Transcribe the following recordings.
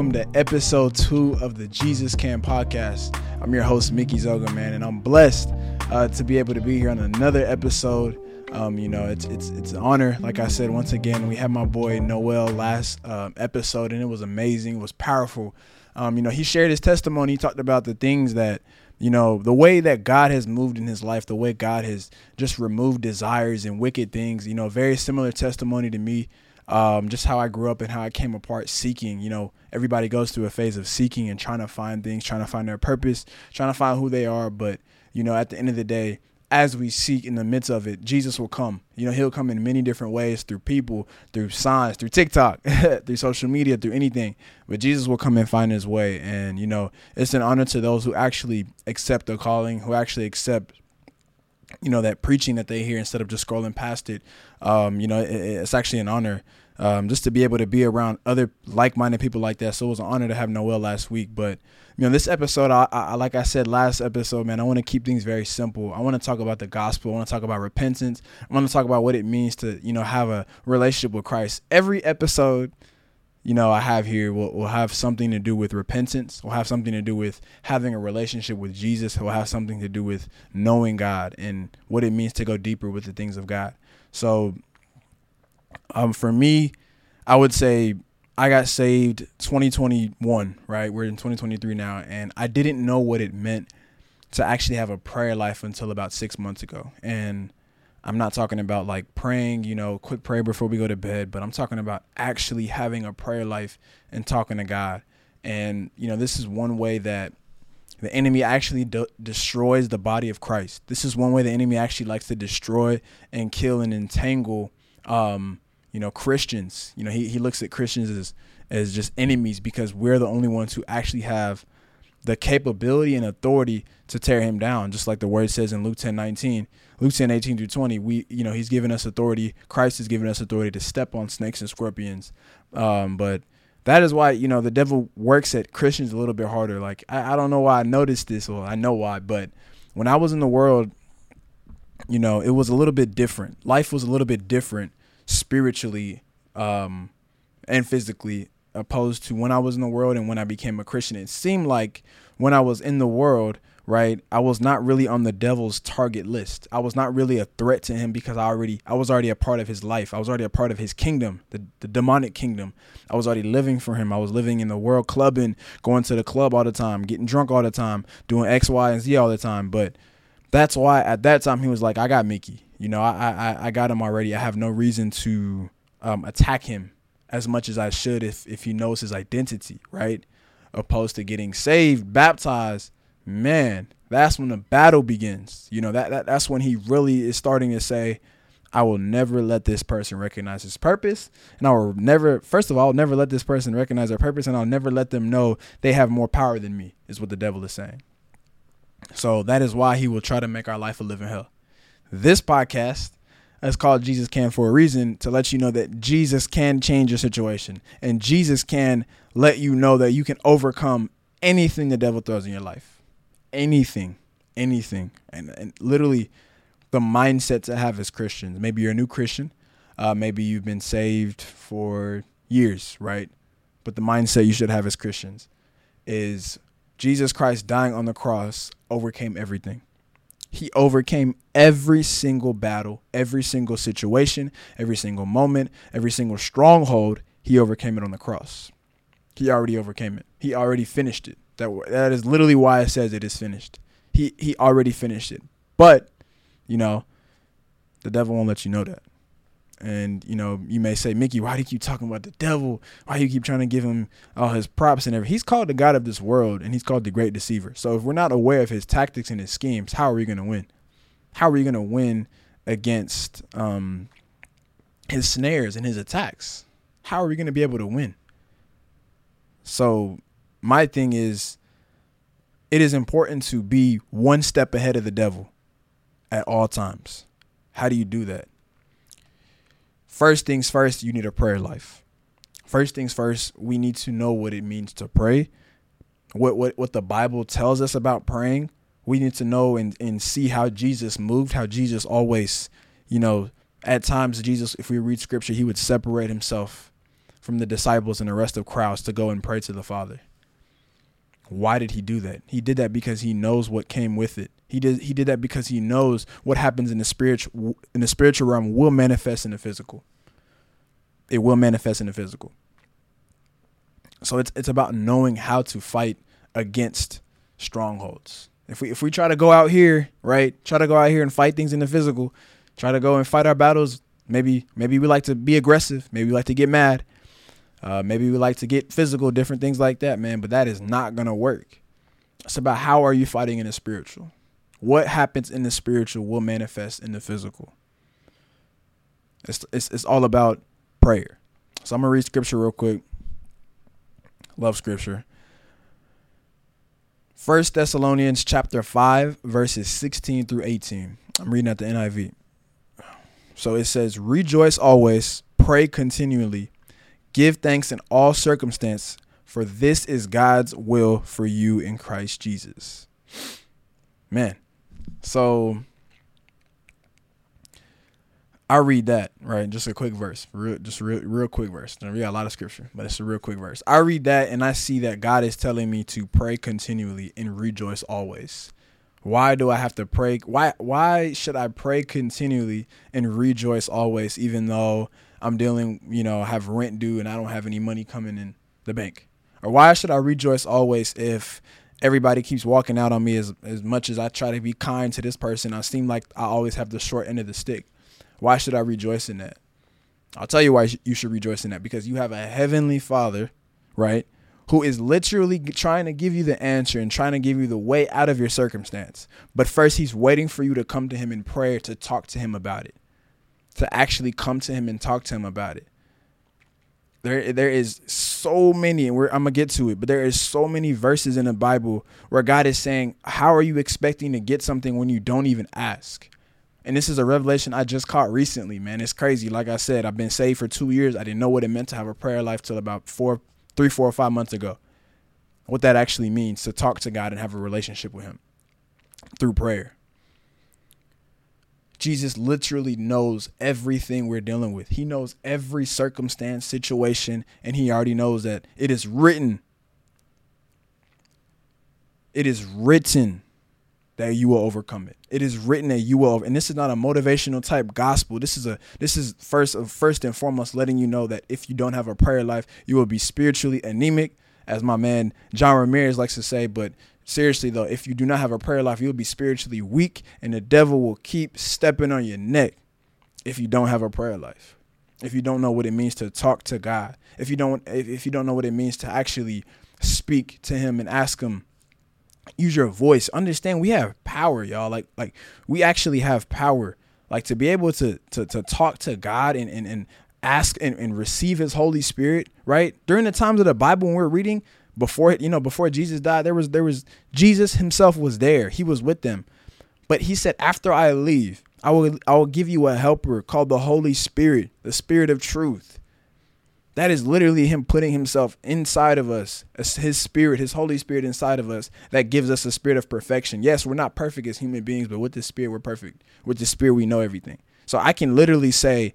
welcome to episode two of the Jesus Can podcast. I'm your host, Mickey Zoga, man, and I'm blessed uh, to be able to be here on another episode. Um, you know, it's it's it's an honor. Like I said, once again, we had my boy Noel last uh, episode, and it was amazing. It was powerful. Um, you know, he shared his testimony. He talked about the things that you know, the way that God has moved in his life, the way God has just removed desires and wicked things. You know, very similar testimony to me um, just how I grew up and how I came apart seeking. You know, everybody goes through a phase of seeking and trying to find things, trying to find their purpose, trying to find who they are. But, you know, at the end of the day, as we seek in the midst of it, Jesus will come. You know, he'll come in many different ways through people, through signs, through TikTok, through social media, through anything. But Jesus will come and find his way. And, you know, it's an honor to those who actually accept the calling, who actually accept you know that preaching that they hear instead of just scrolling past it um, you know it, it's actually an honor um, just to be able to be around other like-minded people like that. So it was an honor to have Noel last week. But you know, this episode, I, I like I said last episode, man, I want to keep things very simple. I want to talk about the gospel. I want to talk about repentance. I want to talk about what it means to you know have a relationship with Christ. Every episode. You know, I have here will, will have something to do with repentance, will have something to do with having a relationship with Jesus, will have something to do with knowing God and what it means to go deeper with the things of God. So um, for me, I would say I got saved 2021, right? We're in 2023 now, and I didn't know what it meant to actually have a prayer life until about six months ago. And I'm not talking about like praying, you know, quick prayer before we go to bed, but I'm talking about actually having a prayer life and talking to God. And, you know, this is one way that the enemy actually de- destroys the body of Christ. This is one way the enemy actually likes to destroy and kill and entangle um, you know, Christians. You know, he, he looks at Christians as as just enemies because we're the only ones who actually have the capability and authority to tear him down, just like the word says in Luke 10 19. Luke 10 18 through 20, we, you know, he's given us authority. Christ has given us authority to step on snakes and scorpions. Um, but that is why, you know, the devil works at Christians a little bit harder. Like, I, I don't know why I noticed this, or I know why, but when I was in the world, you know, it was a little bit different. Life was a little bit different spiritually um, and physically opposed to when I was in the world and when I became a Christian. It seemed like when I was in the world, right, I was not really on the devil's target list. I was not really a threat to him because I already I was already a part of his life. I was already a part of his kingdom, the, the demonic kingdom. I was already living for him. I was living in the world clubbing, going to the club all the time, getting drunk all the time, doing X, Y, and Z all the time. But that's why at that time he was like, I got Mickey. You know, I I, I got him already. I have no reason to um, attack him as much as I should if if he knows his identity, right? Opposed to getting saved, baptized, man, that's when the battle begins. You know, that, that that's when he really is starting to say, I will never let this person recognize his purpose. And I will never, first of all, I'll never let this person recognize their purpose. And I'll never let them know they have more power than me, is what the devil is saying. So that is why he will try to make our life a living hell. This podcast is called Jesus Can for a reason to let you know that Jesus can change your situation and Jesus can let you know that you can overcome anything the devil throws in your life. Anything, anything. And, and literally the mindset to have as Christians. Maybe you're a new Christian. Uh, maybe you've been saved for years, right? But the mindset you should have as Christians is Jesus Christ dying on the cross overcame everything. He overcame every single battle, every single situation, every single moment, every single stronghold. He overcame it on the cross. He already overcame it. He already finished it. That that is literally why it says it is finished. He he already finished it. But, you know, the devil won't let you know that. And you know, you may say, Mickey, why do you keep talking about the devil? Why do you keep trying to give him all his props and everything? He's called the God of this world, and he's called the great deceiver. So if we're not aware of his tactics and his schemes, how are we going to win? How are we going to win against um, his snares and his attacks? How are we going to be able to win? So my thing is, it is important to be one step ahead of the devil at all times. How do you do that? First things first, you need a prayer life. First things first, we need to know what it means to pray. What what what the Bible tells us about praying. We need to know and, and see how Jesus moved, how Jesus always, you know, at times Jesus, if we read scripture, he would separate himself from the disciples and the rest of crowds to go and pray to the Father. Why did he do that? He did that because he knows what came with it. He did he did that because he knows what happens in the spiritual in the spiritual realm will manifest in the physical. It will manifest in the physical. So it's it's about knowing how to fight against strongholds. If we if we try to go out here, right? Try to go out here and fight things in the physical, try to go and fight our battles. Maybe maybe we like to be aggressive. Maybe we like to get mad. Uh, maybe we like to get physical, different things like that, man. But that is not gonna work. It's about how are you fighting in the spiritual. What happens in the spiritual will manifest in the physical. It's it's, it's all about prayer. So I'm gonna read scripture real quick. Love scripture. First Thessalonians chapter 5 verses 16 through 18. I'm reading at the NIV. So it says, "Rejoice always, pray continually, give thanks in all circumstance, for this is God's will for you in Christ Jesus." Man. So I read that right, just a quick verse, real, just real, real quick verse. I read a lot of scripture, but it's a real quick verse. I read that and I see that God is telling me to pray continually and rejoice always. Why do I have to pray? Why why should I pray continually and rejoice always, even though I'm dealing, you know, have rent due and I don't have any money coming in the bank? Or why should I rejoice always if everybody keeps walking out on me as as much as I try to be kind to this person? I seem like I always have the short end of the stick. Why should I rejoice in that? I'll tell you why you should rejoice in that because you have a heavenly Father, right? Who is literally trying to give you the answer and trying to give you the way out of your circumstance. But first, He's waiting for you to come to Him in prayer to talk to Him about it, to actually come to Him and talk to Him about it. There, there is so many, and I'm gonna get to it, but there is so many verses in the Bible where God is saying, "How are you expecting to get something when you don't even ask?" And this is a revelation I just caught recently, man. It's crazy. Like I said, I've been saved for two years. I didn't know what it meant to have a prayer life till about four, three, four, or five months ago. What that actually means to talk to God and have a relationship with Him through prayer. Jesus literally knows everything we're dealing with. He knows every circumstance, situation, and He already knows that it is written. It is written that you will overcome it. It is written that you will, and this is not a motivational type gospel. This is a this is first uh, first and foremost letting you know that if you don't have a prayer life, you will be spiritually anemic, as my man John Ramirez likes to say. But seriously though, if you do not have a prayer life, you'll be spiritually weak, and the devil will keep stepping on your neck if you don't have a prayer life. If you don't know what it means to talk to God, if you don't if, you don't know what it means to actually speak to Him and ask Him use your voice. Understand we have power y'all. Like like we actually have power. Like to be able to to, to talk to god and and, and ask and, and receive his holy spirit right? During the times of the bible when we're reading before you know before jesus died there was there was jesus himself was there he was with them but he said after i leave i will i will give you a helper called the holy spirit the spirit of truth that is literally him putting himself inside of us, his spirit, his Holy Spirit inside of us that gives us a spirit of perfection. Yes, we're not perfect as human beings, but with the spirit, we're perfect. With the spirit, we know everything. So I can literally say,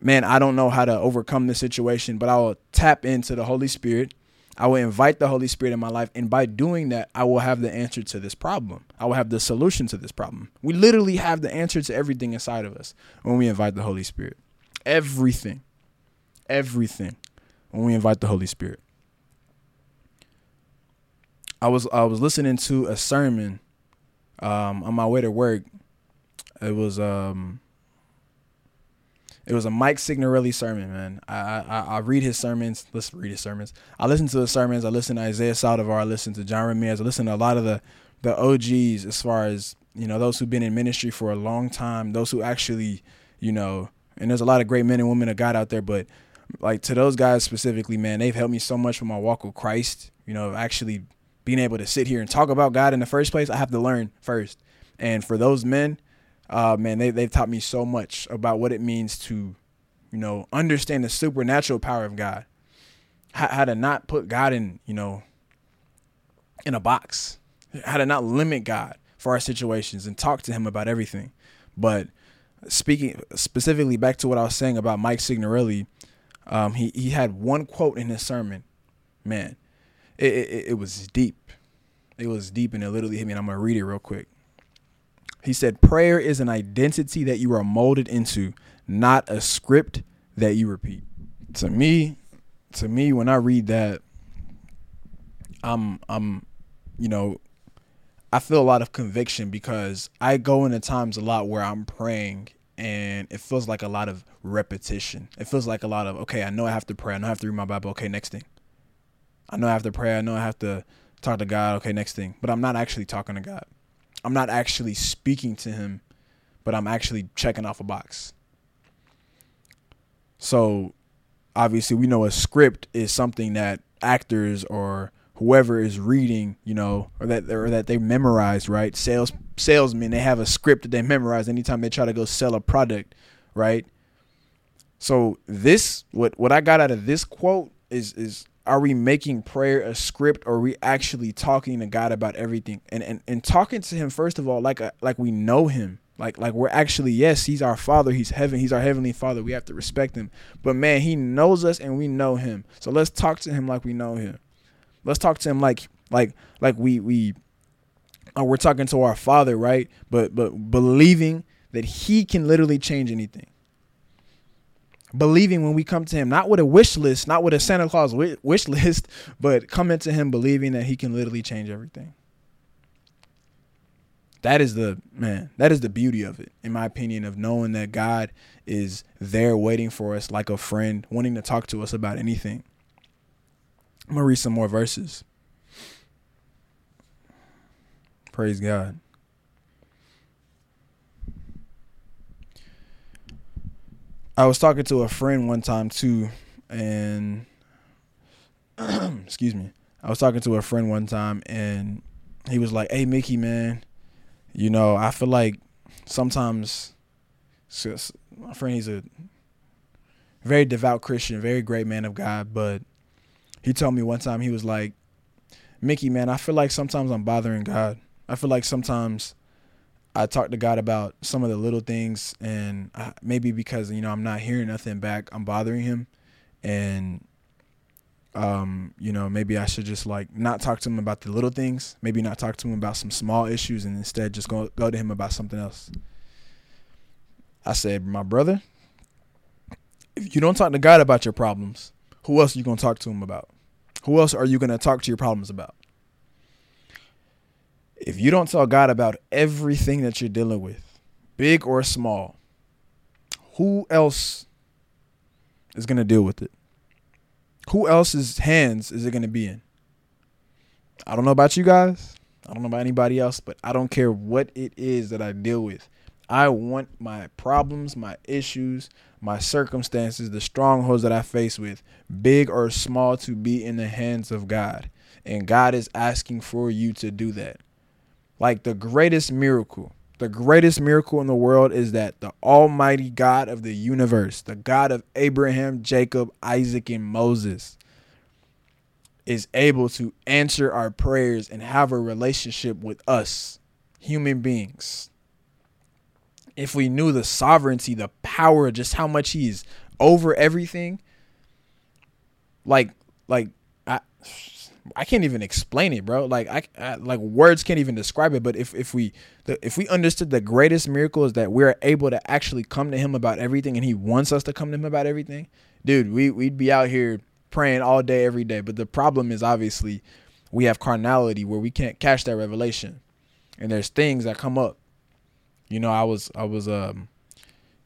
man, I don't know how to overcome this situation, but I will tap into the Holy Spirit. I will invite the Holy Spirit in my life. And by doing that, I will have the answer to this problem. I will have the solution to this problem. We literally have the answer to everything inside of us when we invite the Holy Spirit. Everything everything when we invite the Holy Spirit. I was I was listening to a sermon um, on my way to work. It was um, it was a Mike Signorelli sermon, man. I, I I read his sermons. Let's read his sermons. I listen to his sermons. I listen to Isaiah Saldivar. I listen to John Ramirez. I listen to a lot of the the OGs as far as you know those who've been in ministry for a long time. Those who actually you know, and there's a lot of great men and women of God out there, but like to those guys specifically, man, they've helped me so much with my walk with Christ. You know, actually being able to sit here and talk about God in the first place, I have to learn first. And for those men, uh, man, they they've taught me so much about what it means to, you know, understand the supernatural power of God. How, how to not put God in, you know, in a box. How to not limit God for our situations and talk to Him about everything. But speaking specifically back to what I was saying about Mike Signorelli, Um, he he had one quote in his sermon, man, it, it it was deep. It was deep, and it literally hit me. And I'm gonna read it real quick. He said, "Prayer is an identity that you are molded into, not a script that you repeat." To me, to me, when I read that, I'm I'm, you know, I feel a lot of conviction because I go into times a lot where I'm praying and it feels like a lot of repetition. It feels like a lot of okay, I know I have to pray. I know I have to read my Bible. Okay, next thing. I know I have to pray. I know I have to talk to God. Okay, next thing. But I'm not actually talking to God. I'm not actually speaking to Him, but I'm actually checking off a box. So, obviously, we know a script is something that actors or whoever is reading, you know, or that or that they memorize, right? Sales salesmen, they have a script that they memorize anytime they try to go sell a product, right? So this what what I got out of this quote is is are we making prayer a script or are we actually talking to God about everything? And and, and talking to him first of all like a, like we know him. Like like we're actually yes, he's our father, he's heaven, he's our heavenly father. We have to respect him. But man, he knows us and we know him. So let's talk to him like we know him. Let's talk to him like like like we we uh, we're talking to our father, right? But but believing that he can literally change anything. Believing when we come to him, not with a wish list, not with a Santa Claus wish list, but coming to him believing that he can literally change everything. That is the man, that is the beauty of it, in my opinion, of knowing that God is there waiting for us like a friend, wanting to talk to us about anything. I'm gonna read some more verses. Praise God. I was talking to a friend one time too, and excuse me. I was talking to a friend one time, and he was like, "Hey, Mickey, man, you know, I feel like sometimes my friend, he's a very devout Christian, very great man of God, but he told me one time he was like, Mickey, man, I feel like sometimes I'm bothering God. I feel like sometimes I talk to God about some of the little things, and maybe because you know I'm not hearing nothing back, I'm bothering Him, and um, you know maybe I should just like not talk to Him about the little things, maybe not talk to Him about some small issues, and instead just go go to Him about something else. I said, my brother, if you don't talk to God about your problems, who else are you to talk to him about? Who else are you to talk to your problems about? If you don't tell God about everything that you're dealing with, big or small, who else is going to deal with it? Who else's hands is it going to be in? I don't know about you guys. I don't know about anybody else, but I don't care what it is that I deal with. I want my problems, my issues, my circumstances, the strongholds that I face with, big or small, to be in the hands of God. And God is asking for you to do that. Like the greatest miracle, the greatest miracle in the world is that the Almighty God of the universe, the God of Abraham, Jacob, Isaac, and Moses, is able to answer our prayers and have a relationship with us, human beings. If we knew the sovereignty, the power, just how much he's over everything, like like I I can't even explain it, bro. Like I, I, like words can't even describe it. But if if we if we understood the greatest miracle is that we're able to actually come to Him about everything, and He wants us to come to Him about everything, dude, we we'd be out here praying all day, every day. But the problem is obviously we have carnality where we can't catch that revelation, and there's things that come up you know, I was I was um,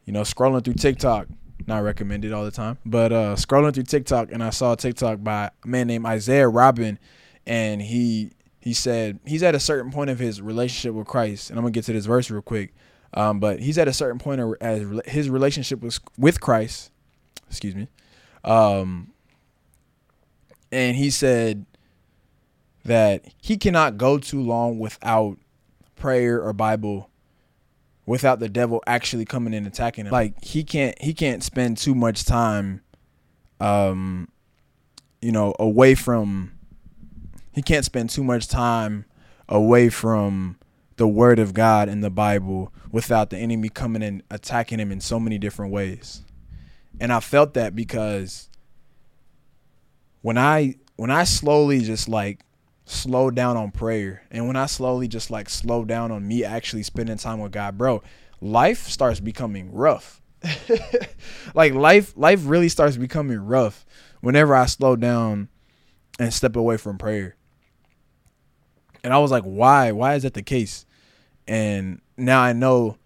you know, scrolling through TikTok, not recommended all the time, but uh, scrolling through TikTok, and I saw a TikTok by a man named Isaiah Robin, and he he said he's at a certain point of his relationship with Christ, and I'm gonna get to this verse real quick. Um, but he's at a certain point of as his relationship was with Christ. Excuse me. Um, and he said that he cannot go too long without prayer or Bible without the devil actually coming and attacking him. Like he can't he can't spend too much time um you know away from he can't spend too much time away from the word of God in the Bible without the enemy coming and attacking him in so many different ways. And I felt that because when I when I slowly just like slow down on prayer and when I slowly just like slow down on me actually spending time with God, bro, life starts becoming rough. like life life really starts becoming rough whenever I slow down and step away from prayer. And I was like, why? Why is that the case? And now I know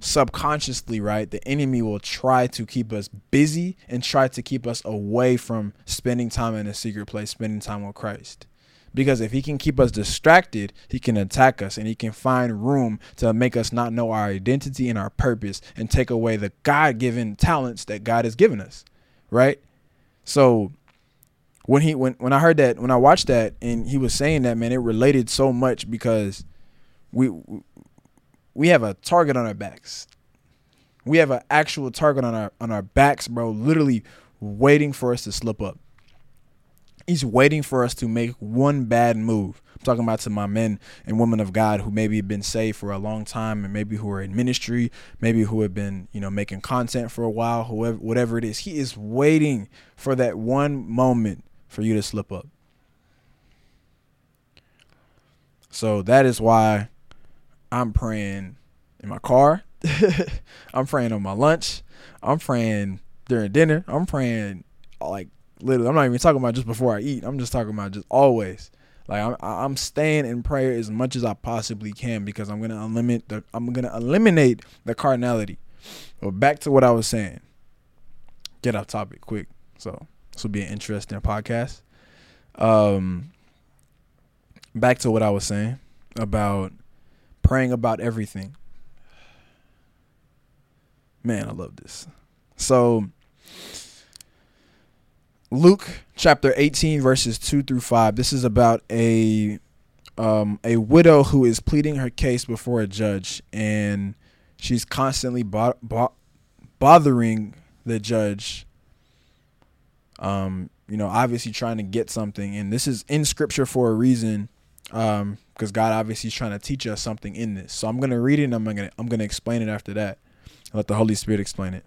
subconsciously, right, the enemy will try to keep us busy and try to keep us away from spending time in a secret place, spending time with Christ. Because if he can keep us distracted, he can attack us and he can find room to make us not know our identity and our purpose and take away the God given talents that God has given us. Right? So when he when when I heard that, when I watched that and he was saying that, man, it related so much because we we have a target on our backs. We have an actual target on our on our backs, bro, literally waiting for us to slip up. He's waiting for us to make one bad move. I'm talking about to my men and women of God who maybe have been saved for a long time and maybe who are in ministry, maybe who have been, you know, making content for a while, whoever whatever it is. He is waiting for that one moment for you to slip up. So that is why I'm praying in my car. I'm praying on my lunch. I'm praying during dinner. I'm praying like literally. I'm not even talking about just before I eat. I'm just talking about just always. Like I'm, I'm staying in prayer as much as I possibly can because I'm gonna eliminate the I'm gonna eliminate the carnality. But back to what I was saying. Get off topic quick. So this will be an interesting podcast. Um, back to what I was saying about praying about everything. Man, I love this. So Luke chapter 18 verses 2 through 5. This is about a um, a widow who is pleading her case before a judge and she's constantly bo- bo- bothering the judge um, you know, obviously trying to get something and this is in scripture for a reason um, because God obviously is trying to teach us something in this. So I'm going to read it and I'm to I'm going to explain it after that. let the Holy Spirit explain it.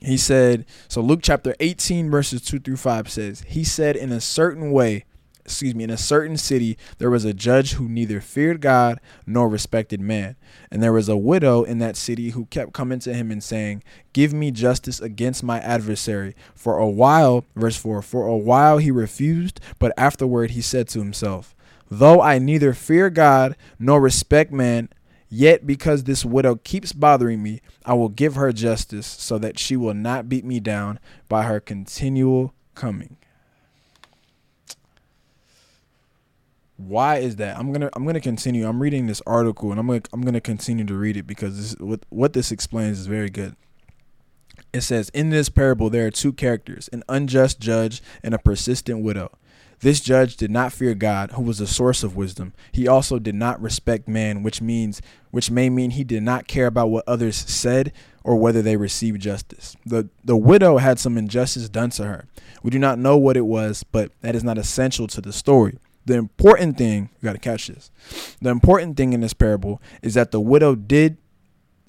He said, so Luke chapter 18, verses 2 through 5 says, He said, In a certain way, excuse me, in a certain city, there was a judge who neither feared God nor respected man. And there was a widow in that city who kept coming to him and saying, Give me justice against my adversary. For a while, verse 4, for a while he refused, but afterward he said to himself, Though I neither fear God nor respect man, Yet, because this widow keeps bothering me, I will give her justice so that she will not beat me down by her continual coming. Why is that? I'm gonna I'm gonna continue. I'm reading this article and I'm gonna I'm gonna continue to read it because this what what this explains is very good. It says in this parable there are two characters, an unjust judge and a persistent widow. This judge did not fear God, who was the source of wisdom. He also did not respect man, which means which may mean he did not care about what others said or whether they received justice. The the widow had some injustice done to her. We do not know what it was, but that is not essential to the story. The important thing, you got to catch this. The important thing in this parable is that the widow did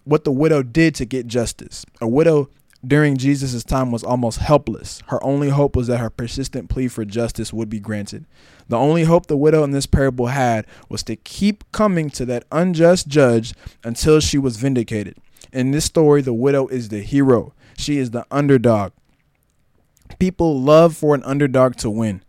what the widow did to get justice. A widow during Jesus' time was almost helpless. Her only hope was that her persistent plea for justice would be granted. The only hope the widow in this parable had was to keep coming to that unjust judge until she was vindicated. In this story, the widow is the hero, she is the underdog. People love for an underdog to win.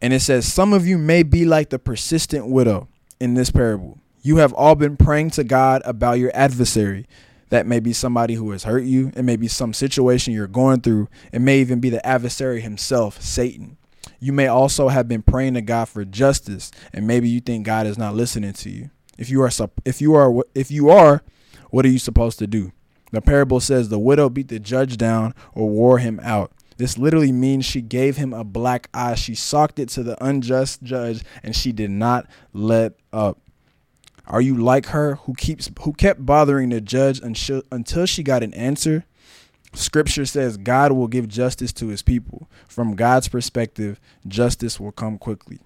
And it says, Some of you may be like the persistent widow in this parable. You have all been praying to God about your adversary. That may be somebody who has hurt you. It may be some situation you're going through. It may even be the adversary himself, Satan. You may also have been praying to God for justice, and maybe you think God is not listening to you. If you are, if you are, if you are, what are you supposed to do? The parable says the widow beat the judge down or wore him out. This literally means she gave him a black eye. She socked it to the unjust judge, and she did not let up. Are you like her who keeps who kept bothering the judge until until she got an answer? Scripture says God will give justice to his people. From God's perspective, justice will come quickly.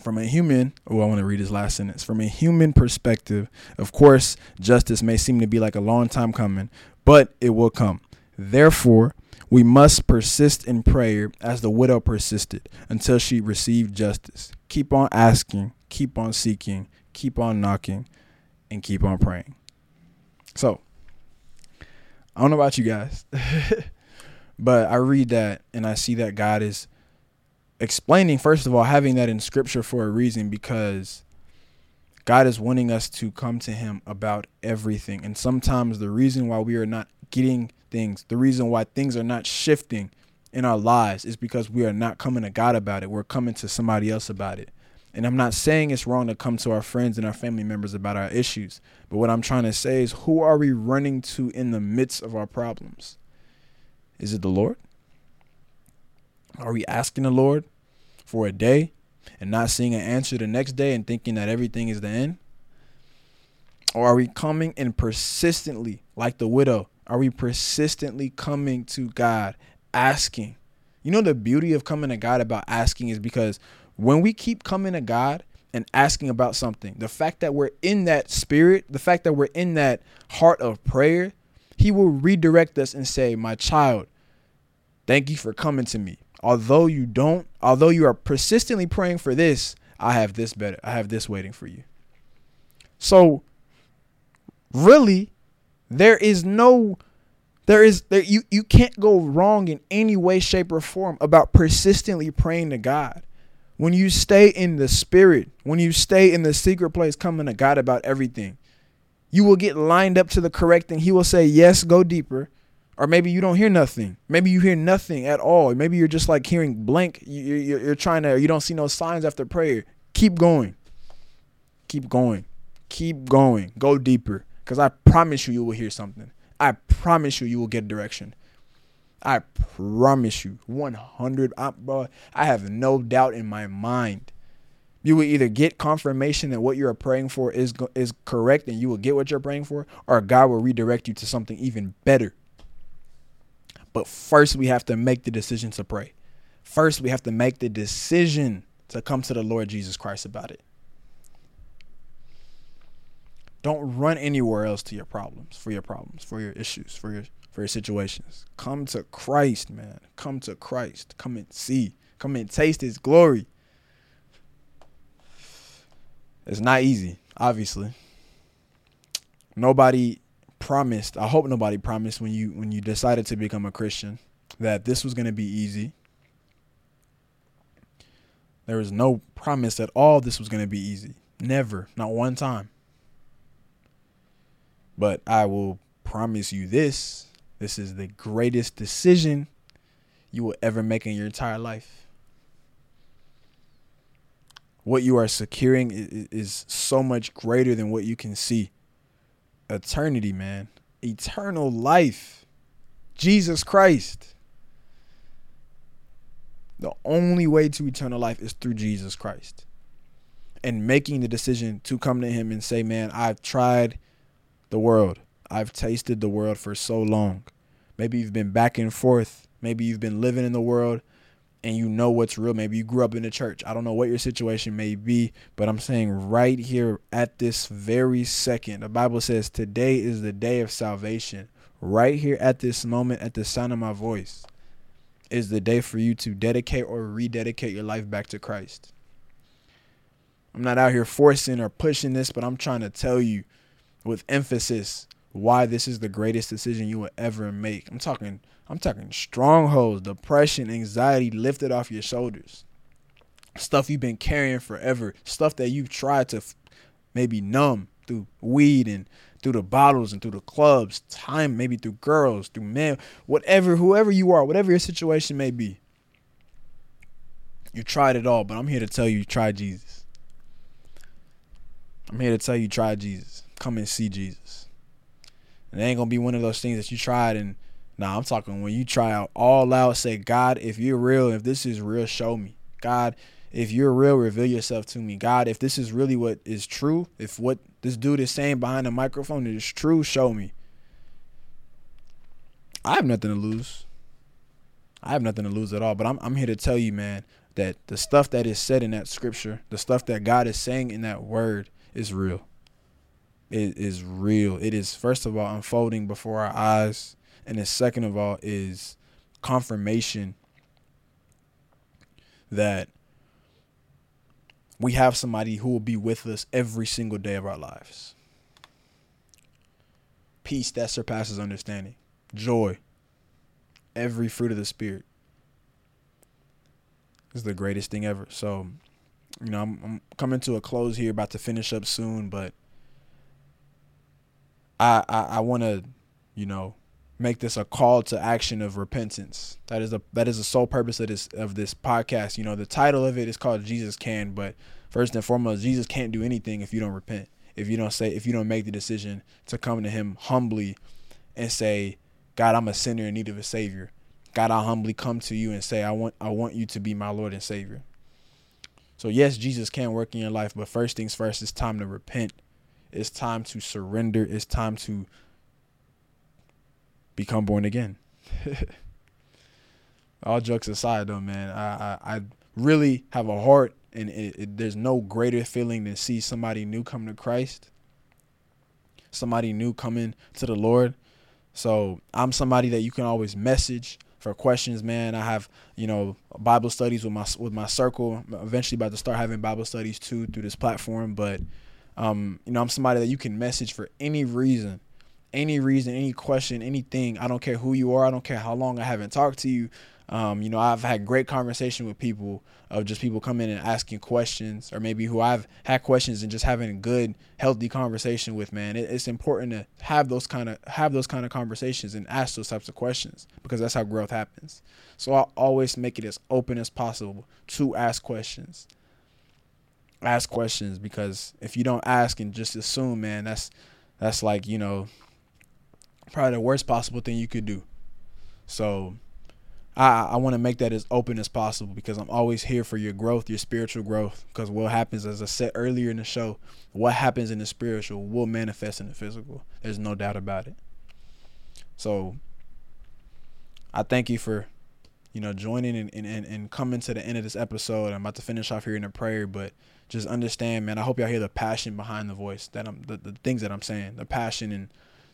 from a human, oh, I want to read his last sentence. From a human perspective, of course, justice may seem to be like a long time coming, but it will come. Therefore, we must persist in prayer as the widow persisted until she received justice. Keep on asking, keep on seeking, keep on knocking, and keep on praying. So, I don't know about you guys, but I read that and I see that God is explaining, first of all, having that in scripture for a reason because God is wanting us to come to Him about everything. And sometimes the reason why we are not getting things, the reason why things are not shifting in our lives is because we are not coming to God about it. We're coming to somebody else about it. And I'm not saying it's wrong to come to our friends and our family members about our issues. But what I'm trying to say is who are we running to in the midst of our problems? Is it the Lord? Are we asking the Lord for a day and not seeing an answer the next day and thinking that everything is the end? Or are we coming and persistently, like the widow, are we persistently coming to God asking? You know, the beauty of coming to God about asking is because when we keep coming to God and asking about something, the fact that we're in that spirit, the fact that we're in that heart of prayer, He will redirect us and say, My child, thank you for coming to me. Although you don't, although you are persistently praying for this, I have this better. I have this waiting for you. So, really, there is no there is there you you can't go wrong in any way shape or form about persistently praying to God. When you stay in the spirit, when you stay in the secret place coming to God about everything, you will get lined up to the correct thing. He will say, "Yes, go deeper." Or maybe you don't hear nothing. Maybe you hear nothing at all. Maybe you're just like hearing blank. You, are trying to, you don't see no signs after prayer. Keep going. Keep going. Keep going. Go deeper. Because I promise you, you will hear something. I promise you, you will get direction. I promise you, 100. I, bro, I have no doubt in my mind. You will either get confirmation that what you're praying for is is correct, and you will get what you're praying for, or God will redirect you to something even better. But first, we have to make the decision to pray. First, we have to make the decision to come to the Lord Jesus Christ about it. Don't run anywhere else to your problems, for your problems, for your issues, for your for situations. Come to Christ, man. Come to Christ. Come and see. Come and taste his glory. It's not easy, obviously. Nobody promised, I hope nobody promised when you when you decided to become a Christian that this was going to be easy. There was no promise at all this was going to be easy. Never, not one time. But I will promise you this this is the greatest decision you will ever make in your entire life. What you are securing is, so much greater than what you can see eternity, man. Eternal life. Jesus Christ. The only way to eternal life is through Jesus Christ. And making the decision to come to him and say, Man, I've tried the world. I've tasted the world for so long. Maybe you've been back and forth. Maybe you've been living in the world and you know what's real. Maybe you grew up in the church. I don't know what your situation may be, but I'm saying right here at this very second, the Bible says today is the day of salvation. Right here at this moment, at the sound of my voice, is the day for you to dedicate or rededicate your life back to Christ. I'm not out here forcing or pushing this, but I'm trying to tell you with emphasis why this is the greatest decision you will ever make. I'm talking I'm talking strongholds, depression, anxiety lifted off your shoulders. Stuff you've been carrying forever, stuff that you've tried to maybe numb through weed and through the bottles and through the clubs, time maybe through girls, through men, whatever, whoever you are, whatever your situation may be. You tried it all, but I'm here to tell you, try Jesus. I'm here to tell you, try Jesus. Come and see Jesus. And it ain't gonna be one of those things that you tried and now I'm talking when you try out all out, say, God, if you're real, if this is real, show me. God, if you're real, reveal yourself to me. God, if this is really what is true, if what this dude is saying behind the microphone is true, show me. I have nothing to lose. I have nothing to lose at all. But I'm I'm here to tell you, man, that the stuff that is said in that scripture, the stuff that God is saying in that word is real. It is real. It is first of all unfolding before our eyes, and then second of all is confirmation that we have somebody who will be with us every single day of our lives. Peace that surpasses understanding, joy, every fruit of the Spirit is the greatest thing ever. So, you know, I'm, I'm coming to a close here, about to finish up soon, but I I, I want to, you know, make this a call to action of repentance. That is the that is the sole purpose of this of this podcast. You know, the title of it is called Jesus Can, but first and foremost, Jesus can't do anything if you don't repent. If you don't say if you don't make the decision to come to him humbly and say, God, I'm a sinner in need of a savior. God, I humbly come to you and say, I want I want you to be my Lord and Savior. So yes, Jesus can work in your life, but first things first, it's time to repent. It's time to surrender. It's time to become born again. All jokes aside, though, man, I, I, I really have a heart, and it, it, there's no greater feeling than see somebody new come to Christ, somebody new coming to the Lord. So I'm somebody that you can always message for questions, man. I have, you know, Bible studies with my with my circle. I'm eventually about to start having Bible studies too through this platform, but um, you know, I'm somebody that you can message for any reason any reason, any question, anything. I don't care who you are. I don't care how long I haven't talked to you. Um, you know, I've had great conversation with people of just people coming and asking questions, or maybe who I've had questions and just having a good, healthy conversation with. Man, it, it's important to have those kind of have those kind of conversations and ask those types of questions because that's how growth happens. So I always make it as open as possible to ask questions. Ask questions because if you don't ask and just assume, man, that's that's like you know probably the worst possible thing you could do. So I I want to make that as open as possible because I'm always here for your growth, your spiritual growth. Because what happens, as I said earlier in the show, what happens in the spiritual will manifest in the physical. There's no doubt about it. So I thank you for, you know, joining and, and, and coming to the end of this episode. I'm about to finish off here in a prayer, but just understand, man, I hope y'all hear the passion behind the voice that I'm the, the things that I'm saying, the passion and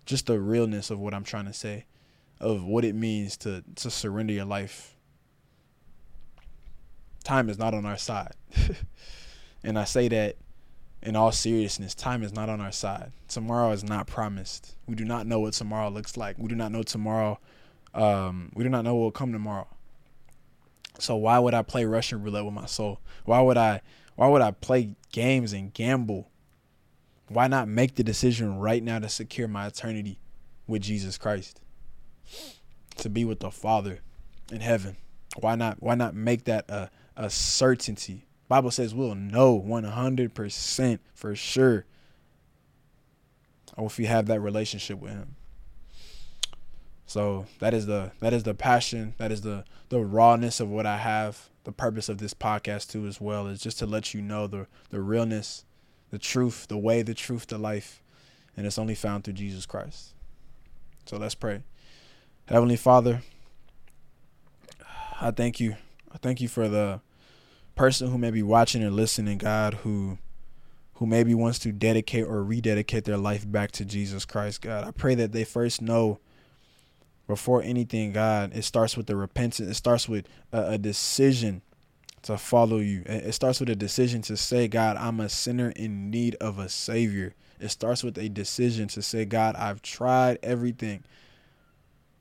just the realness of what I'm trying to say, of what it means to to surrender your life. Time is not on our side. and I say that in all seriousness, time is not on our side. Tomorrow is not promised. We do not know what tomorrow looks like. We do not know tomorrow. Um, we do not know what will come tomorrow. So why would I play Russian roulette with my soul? Why would I? Why would I play games and gamble why not make the decision right now to secure my eternity with Jesus Christ? To be with the Father in heaven. Why not why not make that a, a certainty? Bible says we'll know 100% for sure oh, if we have that relationship with him. So that is the that is the passion, that is the the rawness of what I have. The purpose of this podcast too as well is just to let you know the the realness the truth, the way, the truth, the life, and it's only found through Jesus Christ. So let's pray. Heavenly Father, I thank you. I thank you for the person who may be watching and listening, God, who who maybe wants to dedicate or rededicate their life back to Jesus Christ, God. I pray that they first know before anything, God, it starts with the repentance. It starts with a, a decision to follow you. It starts with a decision to say, God, I'm a sinner in need of a savior. It starts with a decision to say, God, I've tried everything.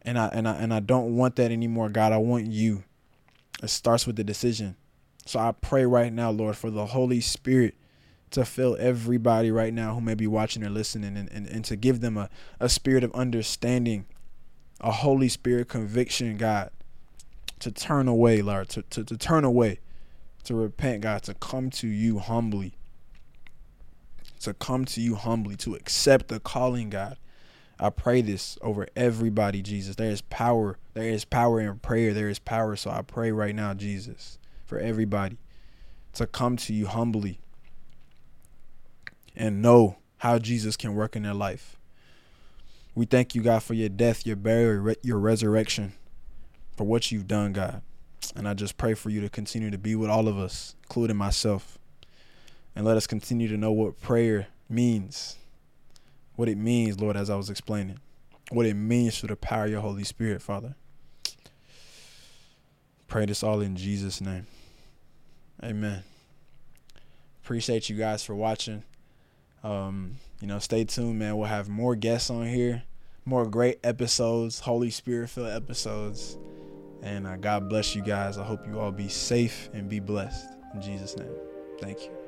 And I and I and I don't want that anymore, God. I want you. It starts with the decision. So I pray right now, Lord, for the Holy Spirit to fill everybody right now who may be watching or listening and, and, and to give them a, a spirit of understanding, a Holy Spirit conviction, God, to turn away, Lord, to, to, to turn away to repent, God, to come to you humbly. To come to you humbly, to accept the calling, God. I pray this over everybody, Jesus. There is power. There is power in prayer. There is power. So I pray right now, Jesus, for everybody to come to you humbly and know how Jesus can work in their life. We thank you, God, for your death, your burial, your resurrection, for what you've done, God. And I just pray for you to continue to be with all of us, including myself. And let us continue to know what prayer means. What it means, Lord, as I was explaining. What it means through the power of your Holy Spirit, Father. Pray this all in Jesus' name. Amen. Appreciate you guys for watching. Um, you know, stay tuned, man. We'll have more guests on here, more great episodes, Holy Spirit filled episodes. And uh, God bless you guys. I hope you all be safe and be blessed. In Jesus' name. Thank you.